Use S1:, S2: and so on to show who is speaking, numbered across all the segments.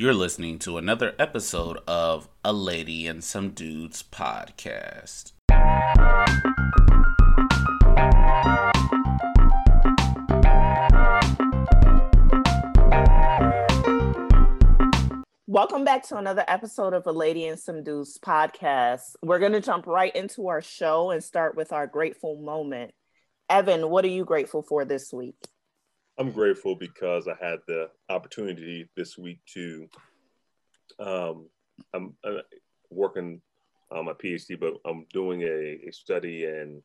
S1: You're listening to another episode of A Lady and Some Dudes podcast.
S2: Welcome back to another episode of A Lady and Some Dudes podcast. We're going to jump right into our show and start with our grateful moment. Evan, what are you grateful for this week?
S3: I'm grateful because I had the opportunity this week to. Um, I'm, I'm working on my PhD, but I'm doing a, a study, and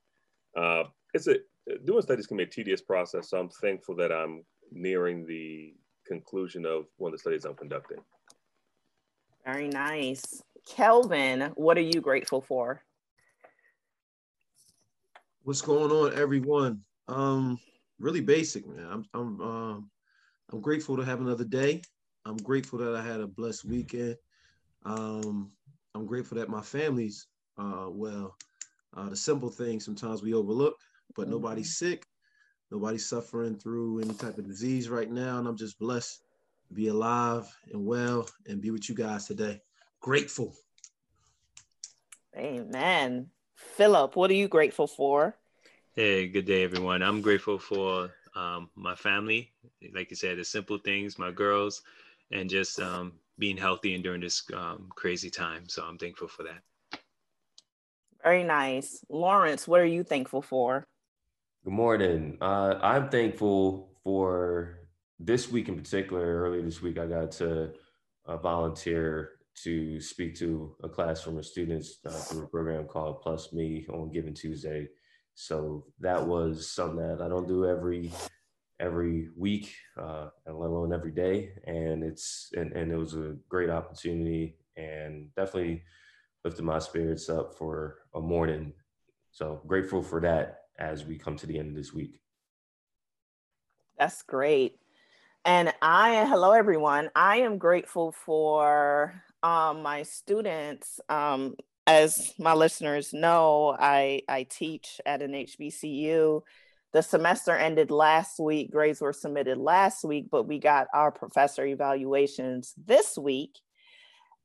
S3: uh, it's a doing studies can be a tedious process. So I'm thankful that I'm nearing the conclusion of one of the studies I'm conducting.
S2: Very nice, Kelvin. What are you grateful for?
S4: What's going on, everyone? Um, really basic, man. I'm I'm um, I'm grateful to have another day. I'm grateful that I had a blessed weekend. Um, I'm grateful that my family's uh, well. Uh, the simple things sometimes we overlook, but mm-hmm. nobody's sick, nobody's suffering through any type of disease right now, and I'm just blessed to be alive and well and be with you guys today. Grateful.
S2: Amen. Philip, what are you grateful for?
S5: Hey, good day, everyone. I'm grateful for um, my family. Like you said, the simple things, my girls, and just um, being healthy and during this um, crazy time. So I'm thankful for that.
S2: Very nice. Lawrence, what are you thankful for?
S6: Good morning. Uh, I'm thankful for this week in particular. Earlier this week, I got to uh, volunteer to speak to a classroom of students uh, through a program called Plus Me on Giving Tuesday. So that was something that I don't do every every week, uh, and let alone every day. And it's and, and it was a great opportunity and definitely lifted my spirits up for a morning. So grateful for that as we come to the end of this week.
S2: That's great. And I, hello everyone. I am grateful for um, my students. Um, as my listeners know, I, I teach at an HBCU. The semester ended last week, grades were submitted last week, but we got our professor evaluations this week.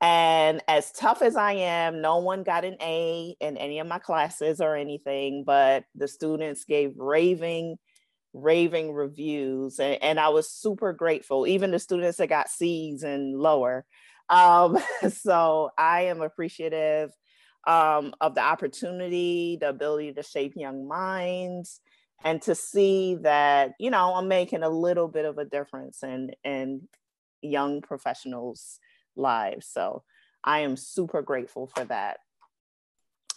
S2: And as tough as I am, no one got an A in any of my classes or anything, but the students gave raving, raving reviews. And, and I was super grateful, even the students that got C's and lower. Um, so I am appreciative um, of the opportunity, the ability to shape young minds, and to see that you know I'm making a little bit of a difference in in young professionals' lives. So I am super grateful for that.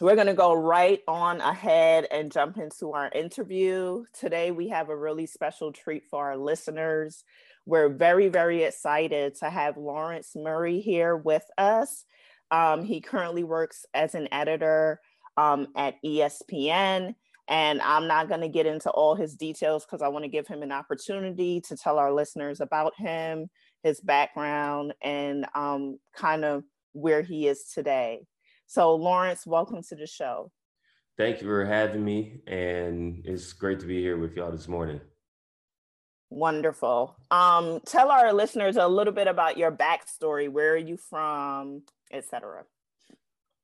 S2: We're going to go right on ahead and jump into our interview. Today, we have a really special treat for our listeners. We're very, very excited to have Lawrence Murray here with us. Um, he currently works as an editor um, at ESPN. And I'm not going to get into all his details because I want to give him an opportunity to tell our listeners about him, his background, and um, kind of where he is today. So, Lawrence, welcome to the show.
S6: Thank you for having me. And it's great to be here with y'all this morning.
S2: Wonderful. Um, tell our listeners a little bit about your backstory. Where are you from? Etc.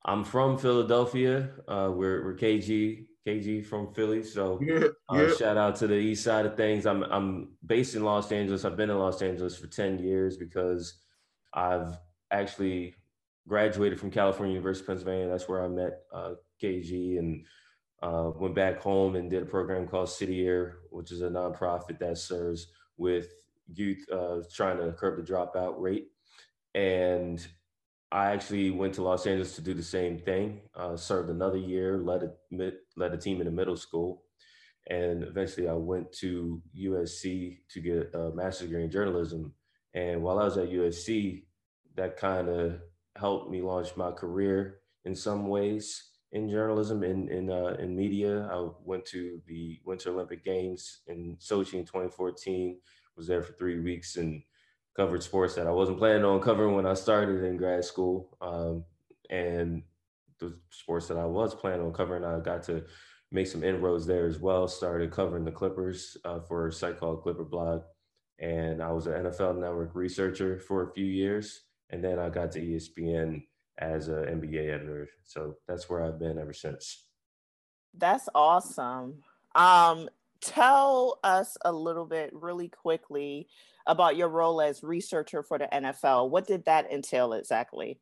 S6: I'm from Philadelphia. Uh, we're we're KG KG from Philly. So
S4: yeah,
S6: uh, yeah. shout out to the east side of things. I'm I'm based in Los Angeles. I've been in Los Angeles for 10 years because I've actually graduated from California University of Pennsylvania. That's where I met uh, KG and uh, went back home and did a program called City Year, which is a nonprofit that serves with youth uh, trying to curb the dropout rate. And I actually went to Los Angeles to do the same thing. Uh, served another year, led a led a team in the middle school, and eventually I went to USC to get a master's degree in journalism. And while I was at USC, that kind of helped me launch my career in some ways in journalism in in uh, in media. I went to the Winter Olympic Games in Sochi in 2014. Was there for three weeks and covered sports that I wasn't planning on covering when I started in grad school. Um, and the sports that I was planning on covering, I got to make some inroads there as well. Started covering the Clippers uh, for a site called Clipper Blog. and I was an NFL Network researcher for a few years, and then I got to ESPN as an NBA editor. So that's where I've been ever since.
S2: That's awesome. Um, tell us a little bit, really quickly, about your role as researcher for the NFL. What did that entail exactly?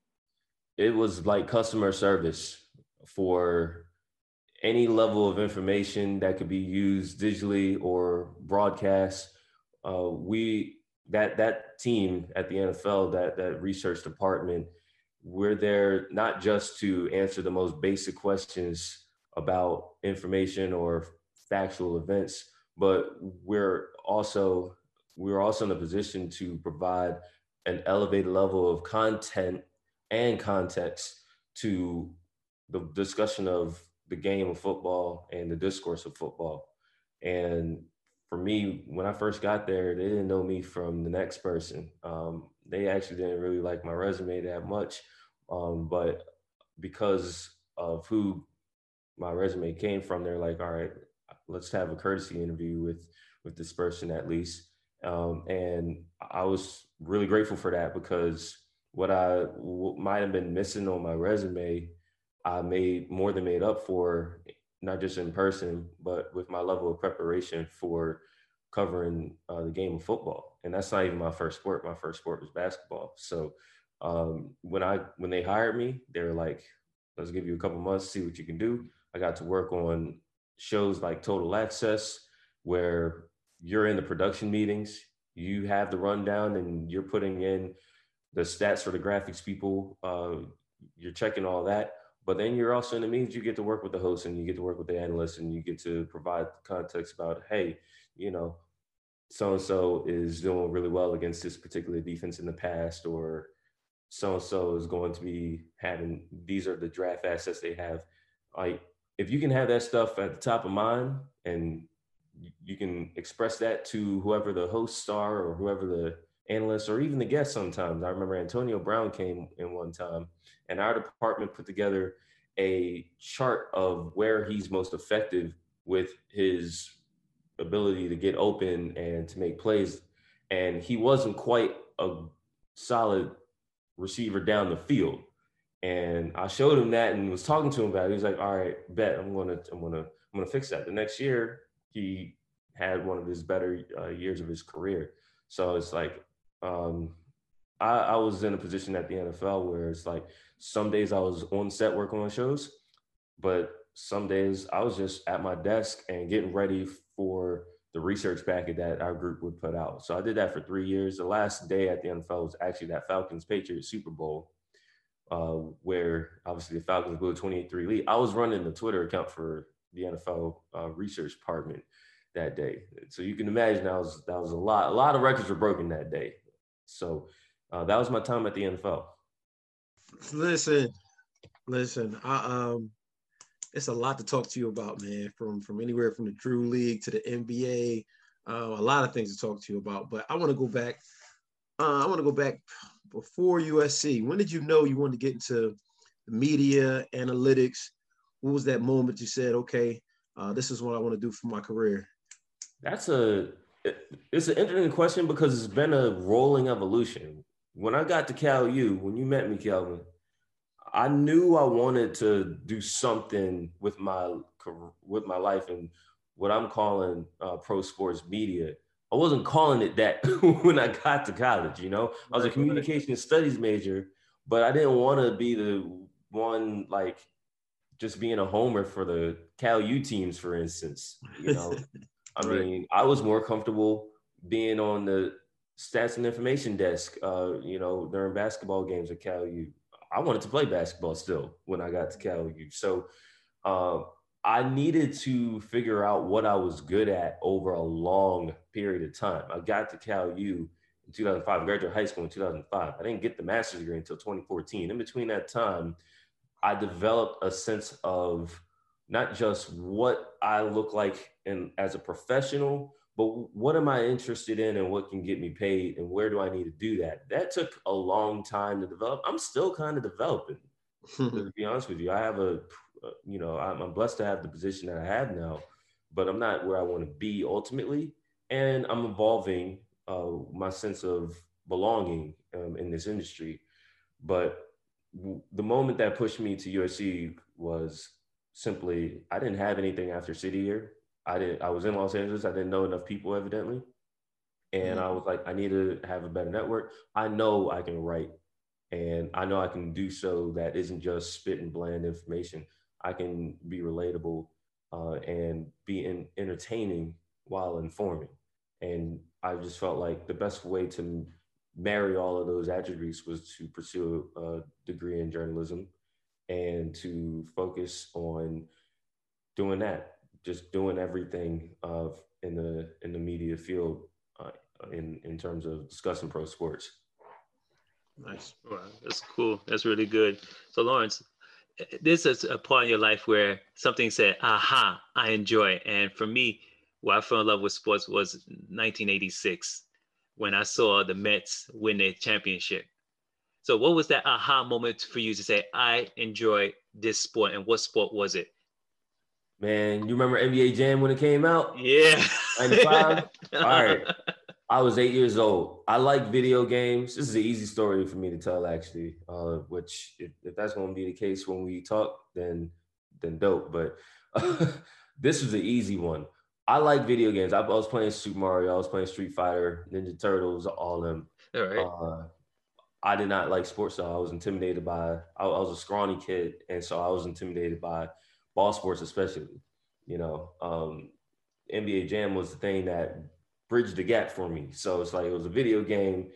S6: It was like customer service for any level of information that could be used digitally or broadcast. Uh, we that that team at the NFL, that that research department, we're there not just to answer the most basic questions about information or factual events, but we're also we're also in a position to provide an elevated level of content and context to the discussion of the game of football and the discourse of football. And for me, when I first got there, they didn't know me from the next person. Um, they actually didn't really like my resume that much. Um, but because of who my resume came from, they're like, all right, let's have a courtesy interview with with this person at least. Um, and I was really grateful for that because what I w- might have been missing on my resume, I made more than made up for, not just in person, but with my level of preparation for covering uh, the game of football. And that's not even my first sport. My first sport was basketball. So um, when I when they hired me, they were like, "Let's give you a couple months, see what you can do." I got to work on shows like Total Access, where you're in the production meetings, you have the rundown, and you're putting in the stats for the graphics people. Uh, you're checking all that, but then you're also in the meetings. You get to work with the host, and you get to work with the analysts, and you get to provide context about, hey, you know, so and so is doing really well against this particular defense in the past, or so and so is going to be having these are the draft assets they have. Like if you can have that stuff at the top of mind and you can express that to whoever the hosts are or whoever the analysts or even the guests sometimes. I remember Antonio Brown came in one time and our department put together a chart of where he's most effective with his ability to get open and to make plays. And he wasn't quite a solid receiver down the field. And I showed him that and was talking to him about it. He was like, all right, bet I'm gonna, I'm gonna, I'm gonna fix that. The next year, he had one of his better uh, years of his career. So it's like, um, I, I was in a position at the NFL where it's like some days I was on set working on shows, but some days I was just at my desk and getting ready for the research packet that our group would put out. So I did that for three years. The last day at the NFL was actually that Falcons Patriots Super Bowl uh, where obviously the Falcons blew a 28-3 lead. I was running the Twitter account for the NFL uh, research department that day. So you can imagine that was that was a lot. A lot of records were broken that day. So uh, that was my time at the NFL.
S4: Listen, listen. I, um, it's a lot to talk to you about, man. From from anywhere from the Drew League to the NBA, uh, a lot of things to talk to you about. But I want to go back. Uh, I want to go back before USC, when did you know you wanted to get into media analytics? What was that moment you said, okay, uh, this is what I want to do for my career?
S6: That's a it's an interesting question because it's been a rolling evolution. When I got to Cal U, when you met me, Kelvin, I knew I wanted to do something with my with my life and what I'm calling uh, pro sports media. I wasn't calling it that when I got to college, you know. I was a communication studies major, but I didn't want to be the one like just being a homer for the Cal U teams, for instance. You know, I right. mean, I was more comfortable being on the stats and information desk, uh, you know, during basketball games at Cal U. I wanted to play basketball still when I got to Cal U. So uh, I needed to figure out what I was good at over a long period of time. I got to Cal U in 2005, graduated high school in 2005. I didn't get the master's degree until 2014. In between that time, I developed a sense of not just what I look like in, as a professional, but what am I interested in and what can get me paid and where do I need to do that? That took a long time to develop. I'm still kind of developing, to be honest with you. I have a you know, I'm, I'm blessed to have the position that I have now, but I'm not where I want to be ultimately. And I'm evolving uh, my sense of belonging um, in this industry. But w- the moment that pushed me to USC was simply I didn't have anything after city year. I didn't. I was in Los Angeles. I didn't know enough people, evidently, and I was like, I need to have a better network. I know I can write, and I know I can do so that isn't just spit and bland information. I can be relatable uh, and be in, entertaining while informing. And I just felt like the best way to marry all of those attributes was to pursue a degree in journalism and to focus on doing that, just doing everything of in the in the media field uh, in in terms of discussing pro sports.
S4: Nice.
S5: Wow, that's cool. That's really good. So Lawrence, this is a part in your life where something said, "Aha, I enjoy." And for me, where I fell in love with sports was 1986 when I saw the Mets win their championship. So, what was that aha moment for you to say, "I enjoy this sport"? And what sport was it?
S6: Man, you remember NBA Jam when it came out?
S5: Yeah.
S6: 95? All right. I was eight years old. I like video games. This is an easy story for me to tell, actually. Uh, which, if, if that's going to be the case when we talk, then then dope. But this was an easy one. I like video games. I, I, was playing Super Mario. I was playing Street Fighter, Ninja Turtles, all of them.
S5: All right. Uh,
S6: I did not like sports, so I was intimidated by. I, I was a scrawny kid, and so I was intimidated by ball sports, especially. You know, um, NBA Jam was the thing that bridged the gap for me. So it's like it was a video game,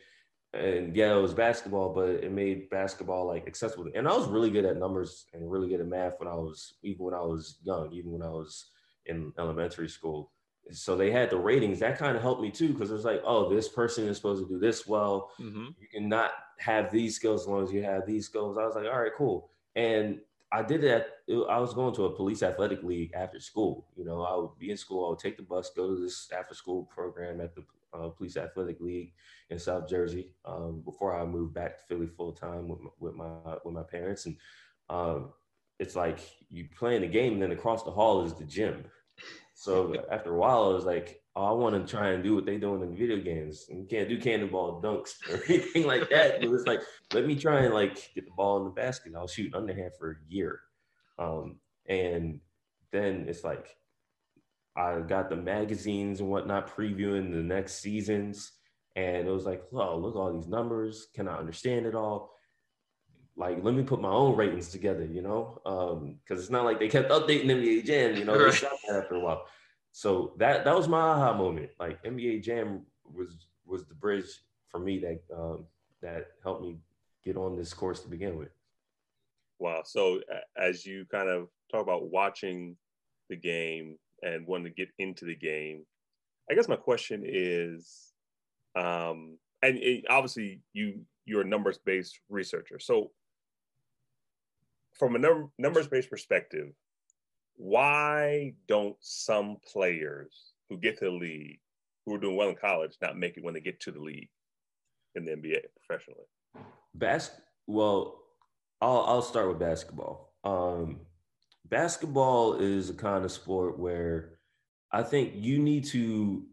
S6: and yeah, it was basketball, but it made basketball like accessible. And I was really good at numbers and really good at math when I was even when I was young, even when I was in elementary school. So they had the ratings that kind of helped me too because it was like, oh, this person is supposed to do this well. Mm-hmm. You cannot have these skills as long as you have these skills. I was like, all right, cool. And I did that. I was going to a police athletic league after school. You know, I would be in school. I would take the bus, go to this after school program at the uh, police athletic league in South Jersey um, before I moved back to Philly full time with, with my with my parents. And um, it's like you playing the game, and then across the hall is the gym. So after a while, I was like, oh, I want to try and do what they doing in video games. And you can't do cannonball dunks or anything like that. It was like, let me try and like get the ball in the basket. I'll shoot underhand for a year. Um, and then it's like, I got the magazines and whatnot previewing the next seasons. And it was like, oh, look all these numbers. Can I understand it all? Like, let me put my own ratings together, you know? Because um, it's not like they kept updating NBA Jam, you know, right. they stopped that after a while so that that was my aha moment. Like NBA Jam was was the bridge for me that um, that helped me get on this course to begin with.
S3: Wow. So as you kind of talk about watching the game and wanting to get into the game, I guess my question is, um, and it, obviously you you're a numbers based researcher. So from a num- numbers based perspective, why don't some players who get to the league, who are doing well in college, not make it when they get to the league in the NBA professionally?
S6: Bas- well, I'll, I'll start with basketball. Um, basketball is a kind of sport where I think you need to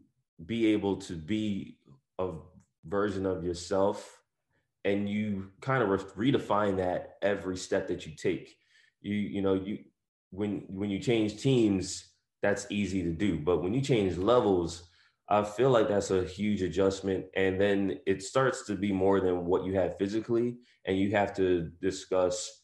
S6: be able to be a version of yourself and you kind of re- redefine that every step that you take you you know you when when you change teams, that's easy to do. But when you change levels, I feel like that's a huge adjustment. And then it starts to be more than what you have physically, and you have to discuss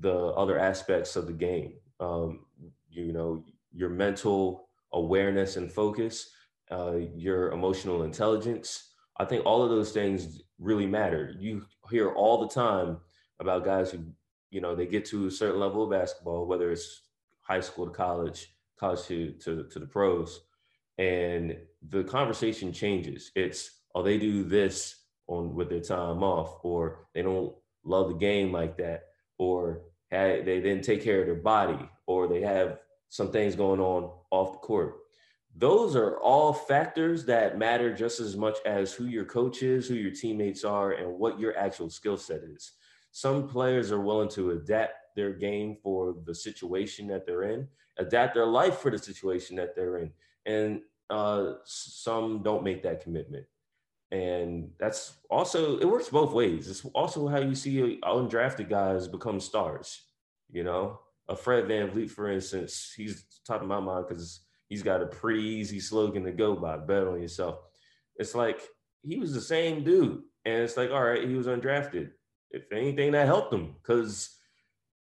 S6: the other aspects of the game. Um, you know, your mental awareness and focus, uh, your emotional intelligence. I think all of those things really matter. You hear all the time about guys who you know, they get to a certain level of basketball, whether it's high school to college, college to, to, to the pros, and the conversation changes. It's, oh, they do this on with their time off, or they don't love the game like that, or hey, they didn't take care of their body, or they have some things going on off the court. Those are all factors that matter just as much as who your coach is, who your teammates are, and what your actual skill set is some players are willing to adapt their game for the situation that they're in, adapt their life for the situation that they're in, and uh, some don't make that commitment. And that's also it works both ways. It's also how you see undrafted guys become stars. You know, a Fred Van VanVleet, for instance, he's top of my mind because he's got a pretty easy slogan to go by, bet on yourself. It's like he was the same dude. And it's like, all right, he was undrafted. If anything, that helped him because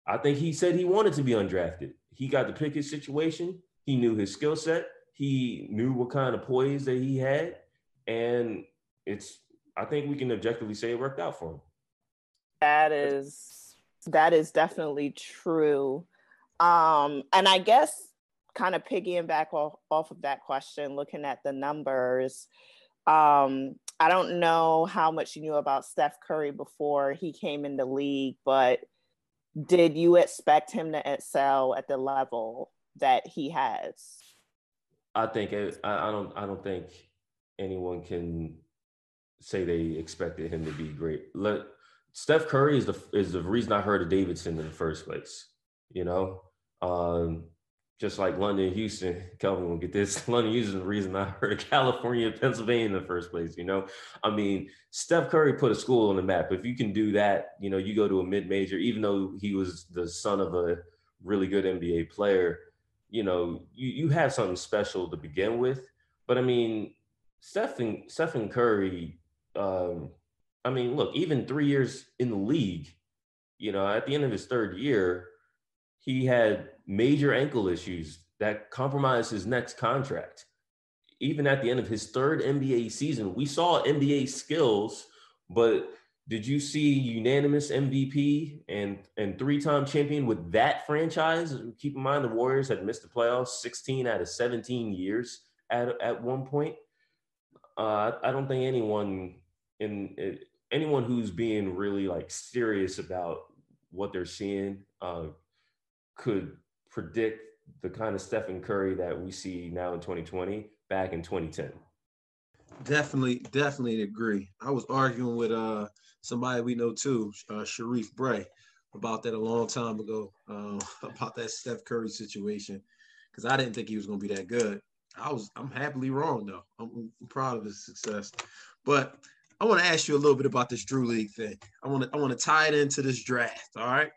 S6: I think he said he wanted to be undrafted. He got to pick his situation. He knew his skill set. He knew what kind of poise that he had. And it's, I think we can objectively say it worked out for him.
S2: That is, that is definitely true. Um, and I guess kind of piggying back off, off of that question, looking at the numbers, um, I don't know how much you knew about Steph Curry before he came in the league, but did you expect him to excel at the level that he has?
S6: I think it, I, I don't. I don't think anyone can say they expected him to be great. Let, Steph Curry is the is the reason I heard of Davidson in the first place. You know, um, just like London, Houston, Kelvin will get this. London, Houston the reason I heard of California, Pennsylvania in the first place. You know, I mean, Steph Curry put a school on the map. If you can do that, you know, you go to a mid major, even though he was the son of a really good NBA player, you know, you, you have something special to begin with. But I mean, Stephen, Stephen Curry, um, I mean, look, even three years in the league, you know, at the end of his third year, he had major ankle issues that compromised his next contract. Even at the end of his third NBA season, we saw NBA skills, but did you see unanimous MVP and and three-time champion with that franchise? Keep in mind the Warriors had missed the playoffs 16 out of 17 years at at one point. Uh, I don't think anyone in anyone who's being really like serious about what they're seeing uh, could predict the kind of Stephen Curry that we see now in 2020 back in 2010.
S4: Definitely, definitely agree. I was arguing with uh somebody we know too, uh, Sharif Bray, about that a long time ago, uh, about that Steph Curry situation, because I didn't think he was going to be that good. I was, I'm happily wrong though. I'm, I'm proud of his success, but I want to ask you a little bit about this Drew League thing. I want to, I want to tie it into this draft. All right.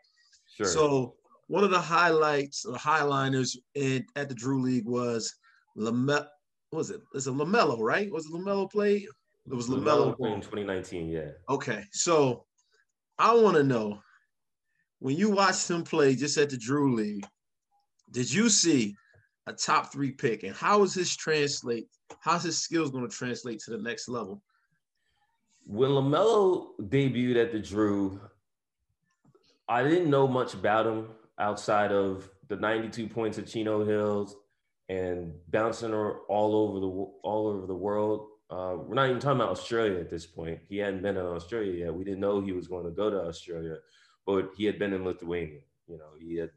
S4: Sure. So one of the highlights or highliners in, at the Drew League was Lamelo. Was it? It's a Lamelo, right? Was it Lamelo play? It was Lamelo,
S6: Lamelo in 2019. Yeah.
S4: Okay, so I want to know when you watched him play just at the Drew League, did you see a top three pick, and how is his translate? How's his skills going to translate to the next level?
S6: When Lamelo debuted at the Drew, I didn't know much about him outside of the 92 points at Chino Hills and bouncing all over the all over the world. Uh, we're not even talking about Australia at this point. He hadn't been in Australia yet. We didn't know he was going to go to Australia, but he had been in Lithuania. You know, he had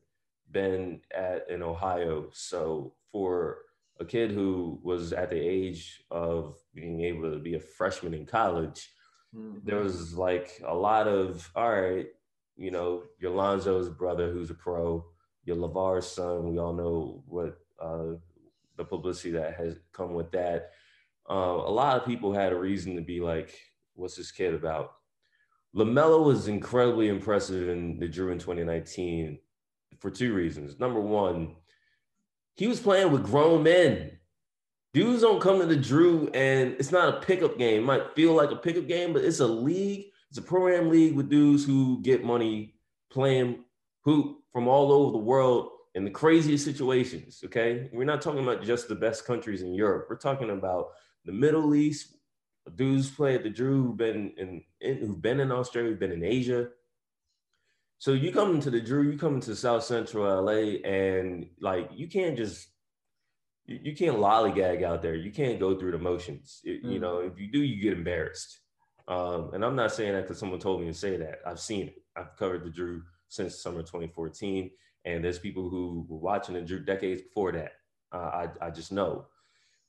S6: been at in Ohio. So for a kid who was at the age of being able to be a freshman in college, mm-hmm. there was like a lot of all right you know, your Lonzo's brother, who's a pro, your LaVar's son. We all know what uh, the publicity that has come with that. Uh, a lot of people had a reason to be like, what's this kid about? LaMelo was incredibly impressive in the Drew in 2019 for two reasons. Number one, he was playing with grown men. Dudes don't come to the Drew and it's not a pickup game. It might feel like a pickup game, but it's a league it's a program league with dudes who get money playing hoop from all over the world in the craziest situations. Okay. We're not talking about just the best countries in Europe. We're talking about the Middle East, dudes play at the Drew who've been in, in who've been in Australia, been in Asia. So you come into the Drew, you come into South Central LA, and like you can't just you, you can't lollygag out there. You can't go through the motions. It, mm. You know, if you do, you get embarrassed. Um, and I'm not saying that because someone told me to say that. I've seen it. I've covered the Drew since summer 2014, and there's people who were watching the Drew decades before that. Uh, I, I just know.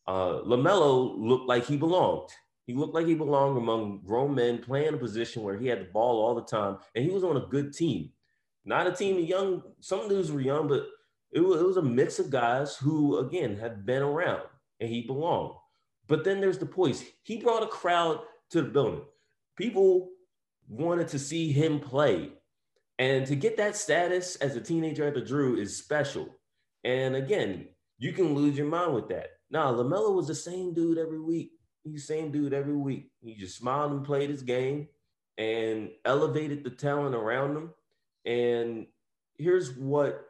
S6: Uh, LaMelo looked like he belonged. He looked like he belonged among grown men playing a position where he had the ball all the time, and he was on a good team. Not a team of young, some dudes were young, but it was, it was a mix of guys who, again, had been around and he belonged. But then there's the poise. He brought a crowd to the building. People wanted to see him play. And to get that status as a teenager at the Drew is special. And again, you can lose your mind with that. Now, LaMelo was the same dude every week. He's the same dude every week. He just smiled and played his game and elevated the talent around him. And here's what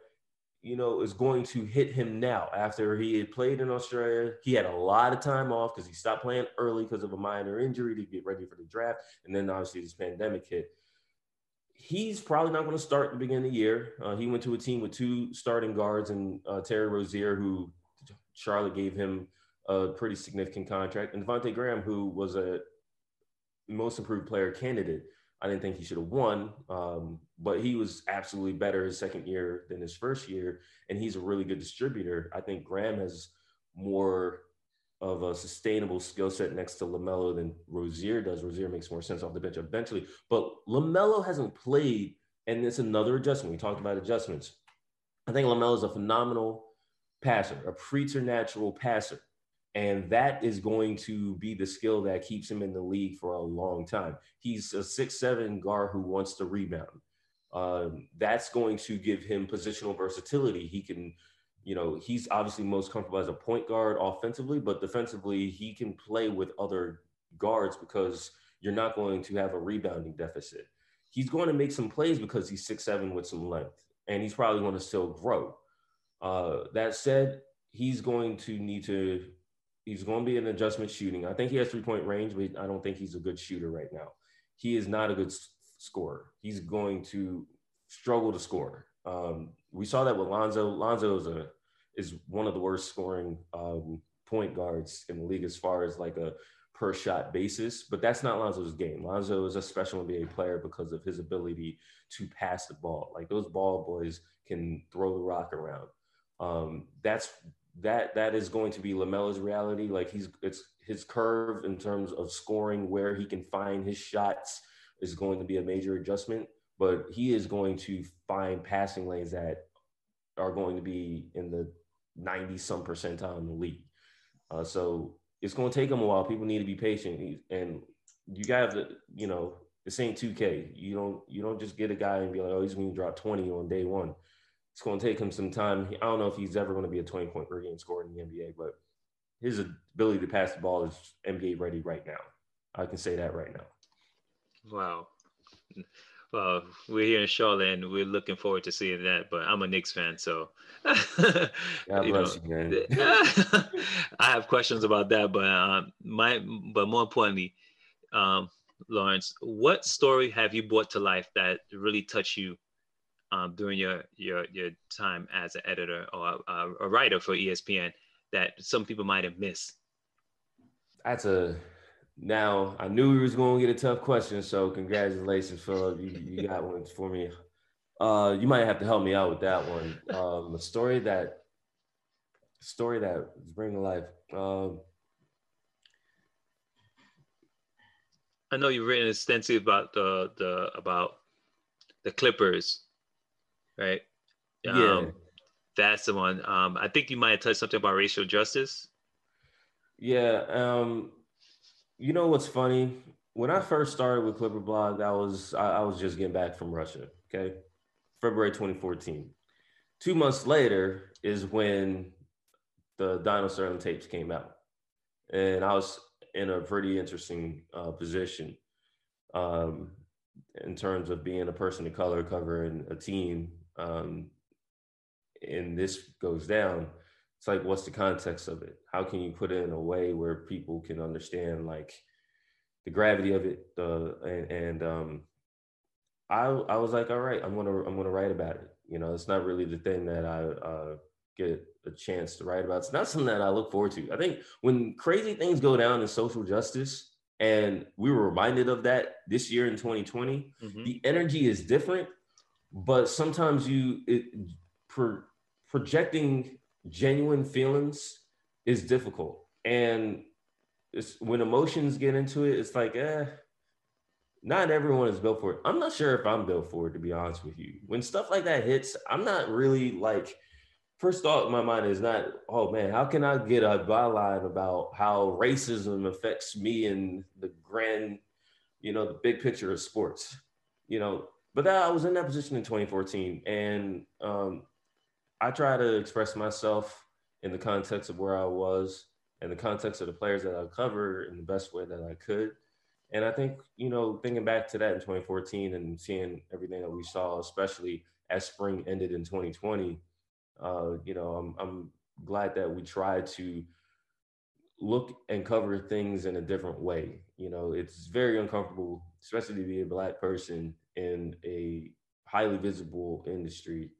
S6: you know is going to hit him now after he had played in Australia. He had a lot of time off because he stopped playing early because of a minor injury to get ready for the draft, and then obviously this pandemic hit. He's probably not going to start at the beginning of the year. Uh, he went to a team with two starting guards and uh, Terry Rozier, who Charlotte gave him a pretty significant contract, and Devonte' Graham, who was a most improved player candidate. I didn't think he should have won, um, but he was absolutely better his second year than his first year, and he's a really good distributor. I think Graham has more of a sustainable skill set next to LaMelo than Rozier does. Rozier makes more sense off the bench eventually, but LaMelo hasn't played, and it's another adjustment. We talked about adjustments. I think LaMelo is a phenomenal passer, a preternatural passer. And that is going to be the skill that keeps him in the league for a long time. He's a six-seven guard who wants to rebound. Um, that's going to give him positional versatility. He can, you know, he's obviously most comfortable as a point guard offensively, but defensively, he can play with other guards because you're not going to have a rebounding deficit. He's going to make some plays because he's six-seven with some length, and he's probably going to still grow. Uh, that said, he's going to need to He's going to be an adjustment shooting. I think he has three point range, but I don't think he's a good shooter right now. He is not a good scorer. He's going to struggle to score. Um, we saw that with Lonzo. Lonzo is a is one of the worst scoring um, point guards in the league as far as like a per shot basis, but that's not Lonzo's game. Lonzo is a special NBA player because of his ability to pass the ball. Like those ball boys can throw the rock around. Um, that's that that is going to be Lamelo's reality. Like he's it's his curve in terms of scoring where he can find his shots is going to be a major adjustment. But he is going to find passing lanes that are going to be in the 90 some percentile in the league. Uh, so it's going to take him a while. People need to be patient, and you got to, you know, this ain't 2K. You don't you don't just get a guy and be like, oh, he's going to drop 20 on day one it's going to take him some time. I don't know if he's ever going to be a 20 point per game scorer in the NBA, but his ability to pass the ball is NBA ready right now. I can say that right now.
S5: Wow. Well, we're here in Charlotte and we're looking forward to seeing that. But I'm a Knicks fan, so God you bless know, you, man. I have questions about that, but um, my but more importantly, um, Lawrence, what story have you brought to life that really touched you um, during your your your time as an editor or a, a writer for ESPN that some people might have missed?
S6: That's a now I knew we was going to get a tough question, so congratulations, Philip. You, you got one for me. Uh, you might have to help me out with that one. Um, a story that story that is bringing life. Um,
S5: I know you've written extensively about the the about the Clippers right? Um, yeah. That's the one. Um, I think you might have touched something about racial justice.
S6: Yeah. Um, you know what's funny? When I first started with Clipper Blog, I was I, I was just getting back from Russia. Okay, February 2014. Two months later is when the Sterling tapes came out, and I was in a pretty interesting uh, position um, in terms of being a person of color covering a team um, and this goes down, it's like, what's the context of it? How can you put it in a way where people can understand like the gravity of it? The and, and um, I I was like, all right, I'm gonna I'm gonna write about it. You know, it's not really the thing that I uh, get a chance to write about. It's not something that I look forward to. I think when crazy things go down in social justice, and we were reminded of that this year in 2020, mm-hmm. the energy is different but sometimes you it pro, projecting genuine feelings is difficult. And it's when emotions get into it it's like eh not everyone is built for it. I'm not sure if i'm built for it to be honest with you. When stuff like that hits i'm not really like first thought in my mind is not, oh man, how can I get a byline about how racism affects me in the grand, you know, the big picture of sports, you know. But that, I was in that position in 2014, and um, I try to express myself in the context of where I was and the context of the players that I cover in the best way that I could. And I think, you know, thinking back to that in 2014 and seeing everything that we saw, especially as spring ended in 2020, uh, you know, I'm, I'm glad that we tried to look and cover things in a different way. You know, it's very uncomfortable, especially to be a black person in a highly visible industry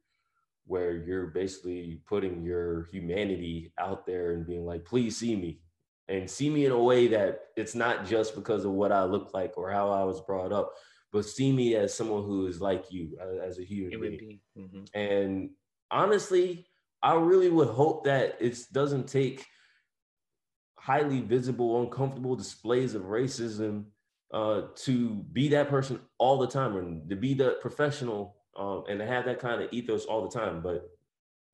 S6: where you're basically putting your humanity out there and being like, please see me and see me in a way that it's not just because of what I look like or how I was brought up, but see me as someone who is like you uh, as a human, human being. Mm-hmm. And honestly, I really would hope that it doesn't take highly visible, uncomfortable displays of racism uh, to be that person all the time and to be the professional um, and to have that kind of ethos all the time. But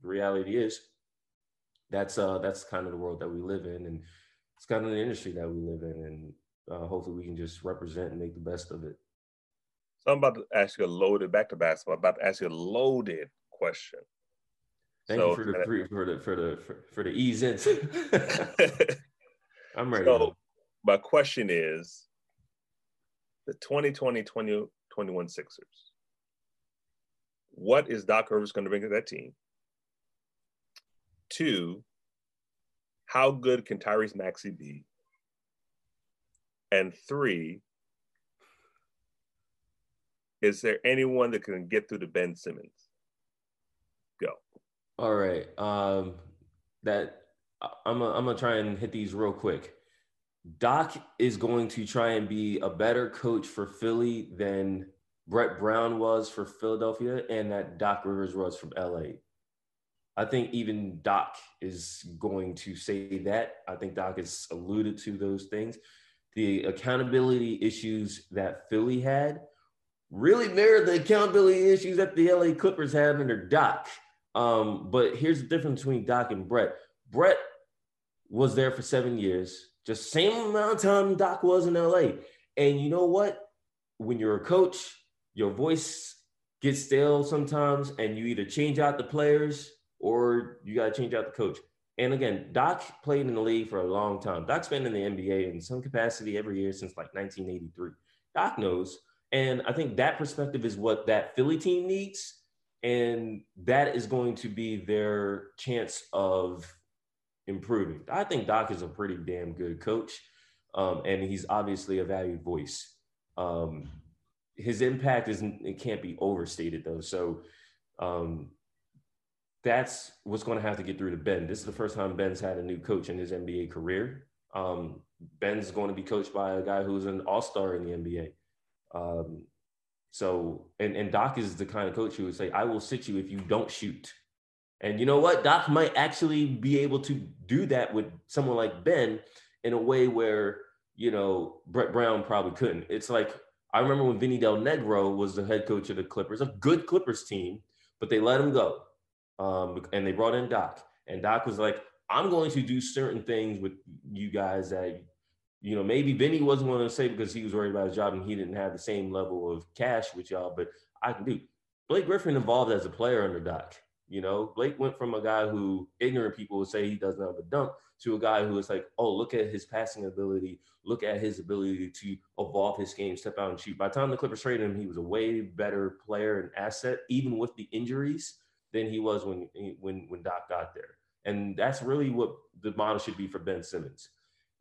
S6: the reality is, that's uh, that's kind of the world that we live in, and it's kind of the industry that we live in, and uh, hopefully we can just represent and make the best of it.
S3: So I'm about to ask you a loaded back to basketball. I'm about to ask you a loaded question.
S6: Thank so, you for the for the for the for, for the ease in. I'm ready.
S3: So my question is the 2020 2021 Sixers. What is Doc Rivers going to bring to that team? Two, how good can Tyrese Maxey be? And three, is there anyone that can get through to Ben Simmons? Go.
S6: All right. Um, that I'm gonna, I'm gonna try and hit these real quick. Doc is going to try and be a better coach for Philly than Brett Brown was for Philadelphia and that Doc Rivers was from LA. I think even Doc is going to say that. I think Doc has alluded to those things. The accountability issues that Philly had really mirrored the accountability issues that the LA Clippers have under Doc. Um, but here's the difference between Doc and Brett. Brett was there for seven years, just same amount of time Doc was in LA. And you know what? When you're a coach, your voice gets stale sometimes, and you either change out the players or you got to change out the coach. And again, Doc played in the league for a long time. Doc's been in the NBA in some capacity every year since like 1983. Doc knows. And I think that perspective is what that Philly team needs. And that is going to be their chance of improving. I think Doc is a pretty damn good coach. Um, and he's obviously a valued voice. Um, his impact isn't, it can't be overstated though. So um, that's what's going to have to get through to Ben. This is the first time Ben's had a new coach in his NBA career. Um, Ben's going to be coached by a guy who's an all star in the NBA. Um, so, and, and Doc is the kind of coach who would say, I will sit you if you don't shoot. And you know what? Doc might actually be able to do that with someone like Ben in a way where, you know, Brett Brown probably couldn't. It's like, I remember when Vinny Del Negro was the head coach of the Clippers, a good Clippers team, but they let him go. Um, and they brought in Doc. And Doc was like, I'm going to do certain things with you guys that you know, maybe Vinny wasn't going to say because he was worried about his job and he didn't have the same level of cash with y'all, but I can do. Blake Griffin evolved as a player under Doc. You know, Blake went from a guy who ignorant people would say he doesn't have a dunk to a guy who is like, oh, look at his passing ability, look at his ability to evolve his game, step out and shoot. By the time the Clippers traded him, he was a way better player and asset, even with the injuries, than he was when when when Doc got there. And that's really what the model should be for Ben Simmons.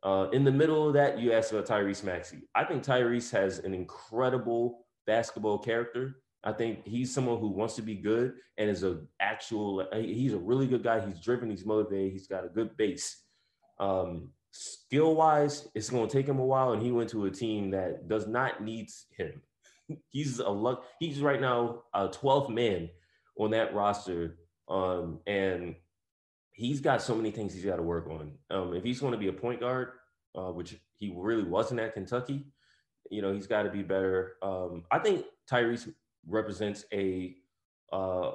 S6: Uh, in the middle of that, you asked about Tyrese Maxey. I think Tyrese has an incredible basketball character. I think he's someone who wants to be good and is a actual. He's a really good guy. He's driven. He's motivated. He's got a good base. Um, skill wise, it's going to take him a while. And he went to a team that does not need him. he's a luck. He's right now a 12th man on that roster. Um, and he's got so many things he's got to work on. Um, if he's going to be a point guard, uh, which he really wasn't at Kentucky, you know, he's got to be better. Um, I think Tyrese represents a uh,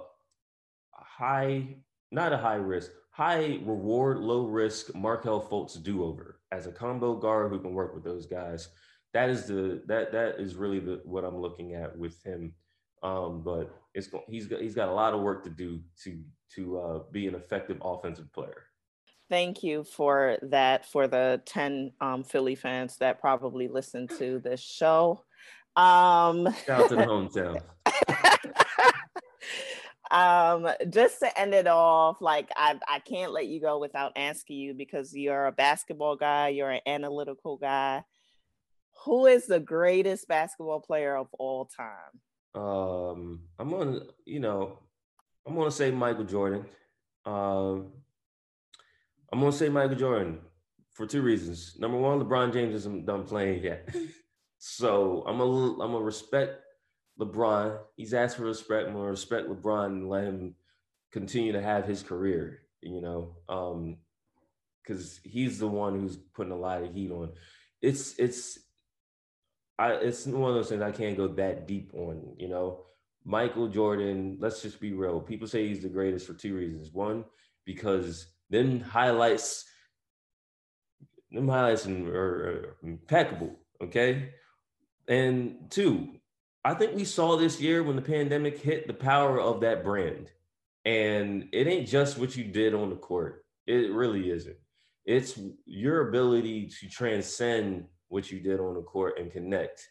S6: high not a high risk, high reward, low risk Markelle Fultz do over as a combo guard who can work with those guys. That is the that that is really the what I'm looking at with him. Um, but it's he's got he's got a lot of work to do to to uh, be an effective offensive player.
S2: Thank you for that for the 10 um, Philly fans that probably listen to this show. Um,
S6: Shout out to the hometown.
S2: um, just to end it off, like I, I can't let you go without asking you because you're a basketball guy, you're an analytical guy. Who is the greatest basketball player of all time?
S6: Um, I'm gonna, you know, I'm gonna say Michael Jordan. Um, I'm gonna say Michael Jordan for two reasons. Number one, LeBron James isn't done playing yet, so I'm a I'm gonna respect LeBron. He's asked for respect. I'm gonna respect LeBron and let him continue to have his career. You know, um, because he's the one who's putting a lot of heat on. It's it's I it's one of those things I can't go that deep on. You know, Michael Jordan. Let's just be real. People say he's the greatest for two reasons. One, because then highlights, them highlights are impeccable. Okay, and two, I think we saw this year when the pandemic hit the power of that brand. And it ain't just what you did on the court. It really isn't. It's your ability to transcend what you did on the court and connect.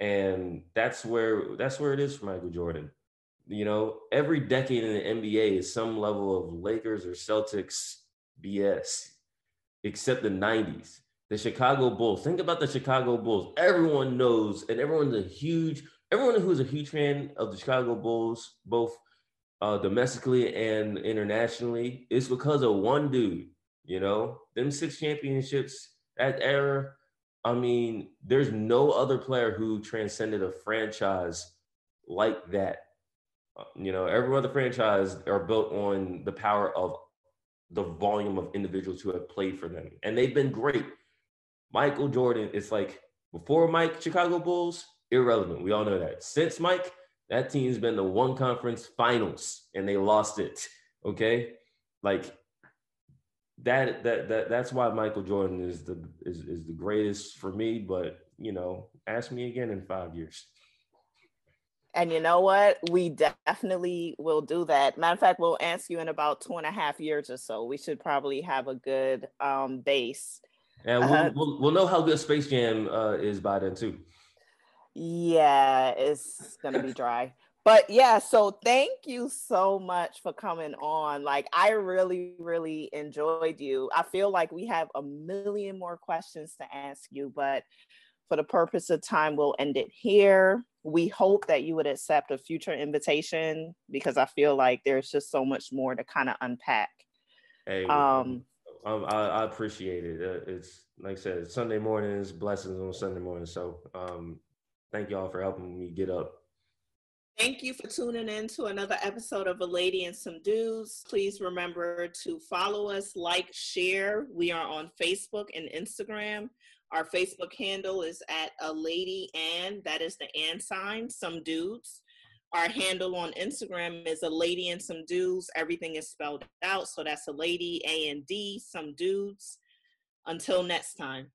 S6: And that's where that's where it is for Michael Jordan. You know, every decade in the NBA is some level of Lakers or Celtics BS, except the 90s. The Chicago Bulls. Think about the Chicago Bulls. Everyone knows, and everyone's a huge everyone who's a huge fan of the Chicago Bulls, both uh, domestically and internationally, is because of one dude. You know, them six championships, that era. I mean, there's no other player who transcended a franchise like that. Uh, you know, every other franchise are built on the power of the volume of individuals who have played for them, and they've been great. Michael Jordan, it's like before Mike Chicago Bulls, irrelevant. We all know that. Since Mike, that team's been the one conference finals and they lost it. Okay. Like that that that that's why Michael Jordan is the is, is the greatest for me. But you know, ask me again in five years.
S2: And you know what? We definitely will do that. Matter of fact, we'll ask you in about two and a half years or so. We should probably have a good um, base.
S6: And we'll, uh, we'll, we'll, know how good Space Jam uh, is by then too.
S2: Yeah, it's gonna be dry. But yeah, so thank you so much for coming on. Like, I really, really enjoyed you. I feel like we have a million more questions to ask you, but for the purpose of time, we'll end it here. We hope that you would accept a future invitation because I feel like there's just so much more to kind of unpack.
S6: Hey, um, um, I, I, appreciate it. Uh, it's like I said, Sunday mornings, blessings on Sunday morning. So um, Thank y'all for helping me get up.
S2: Thank you for tuning in to another episode of A Lady and Some Dudes. Please remember to follow us, like, share. We are on Facebook and Instagram. Our Facebook handle is at A Lady and, that is the and sign, Some Dudes. Our handle on Instagram is A Lady and Some Dudes. Everything is spelled out. So that's A Lady, A and D, Some Dudes. Until next time.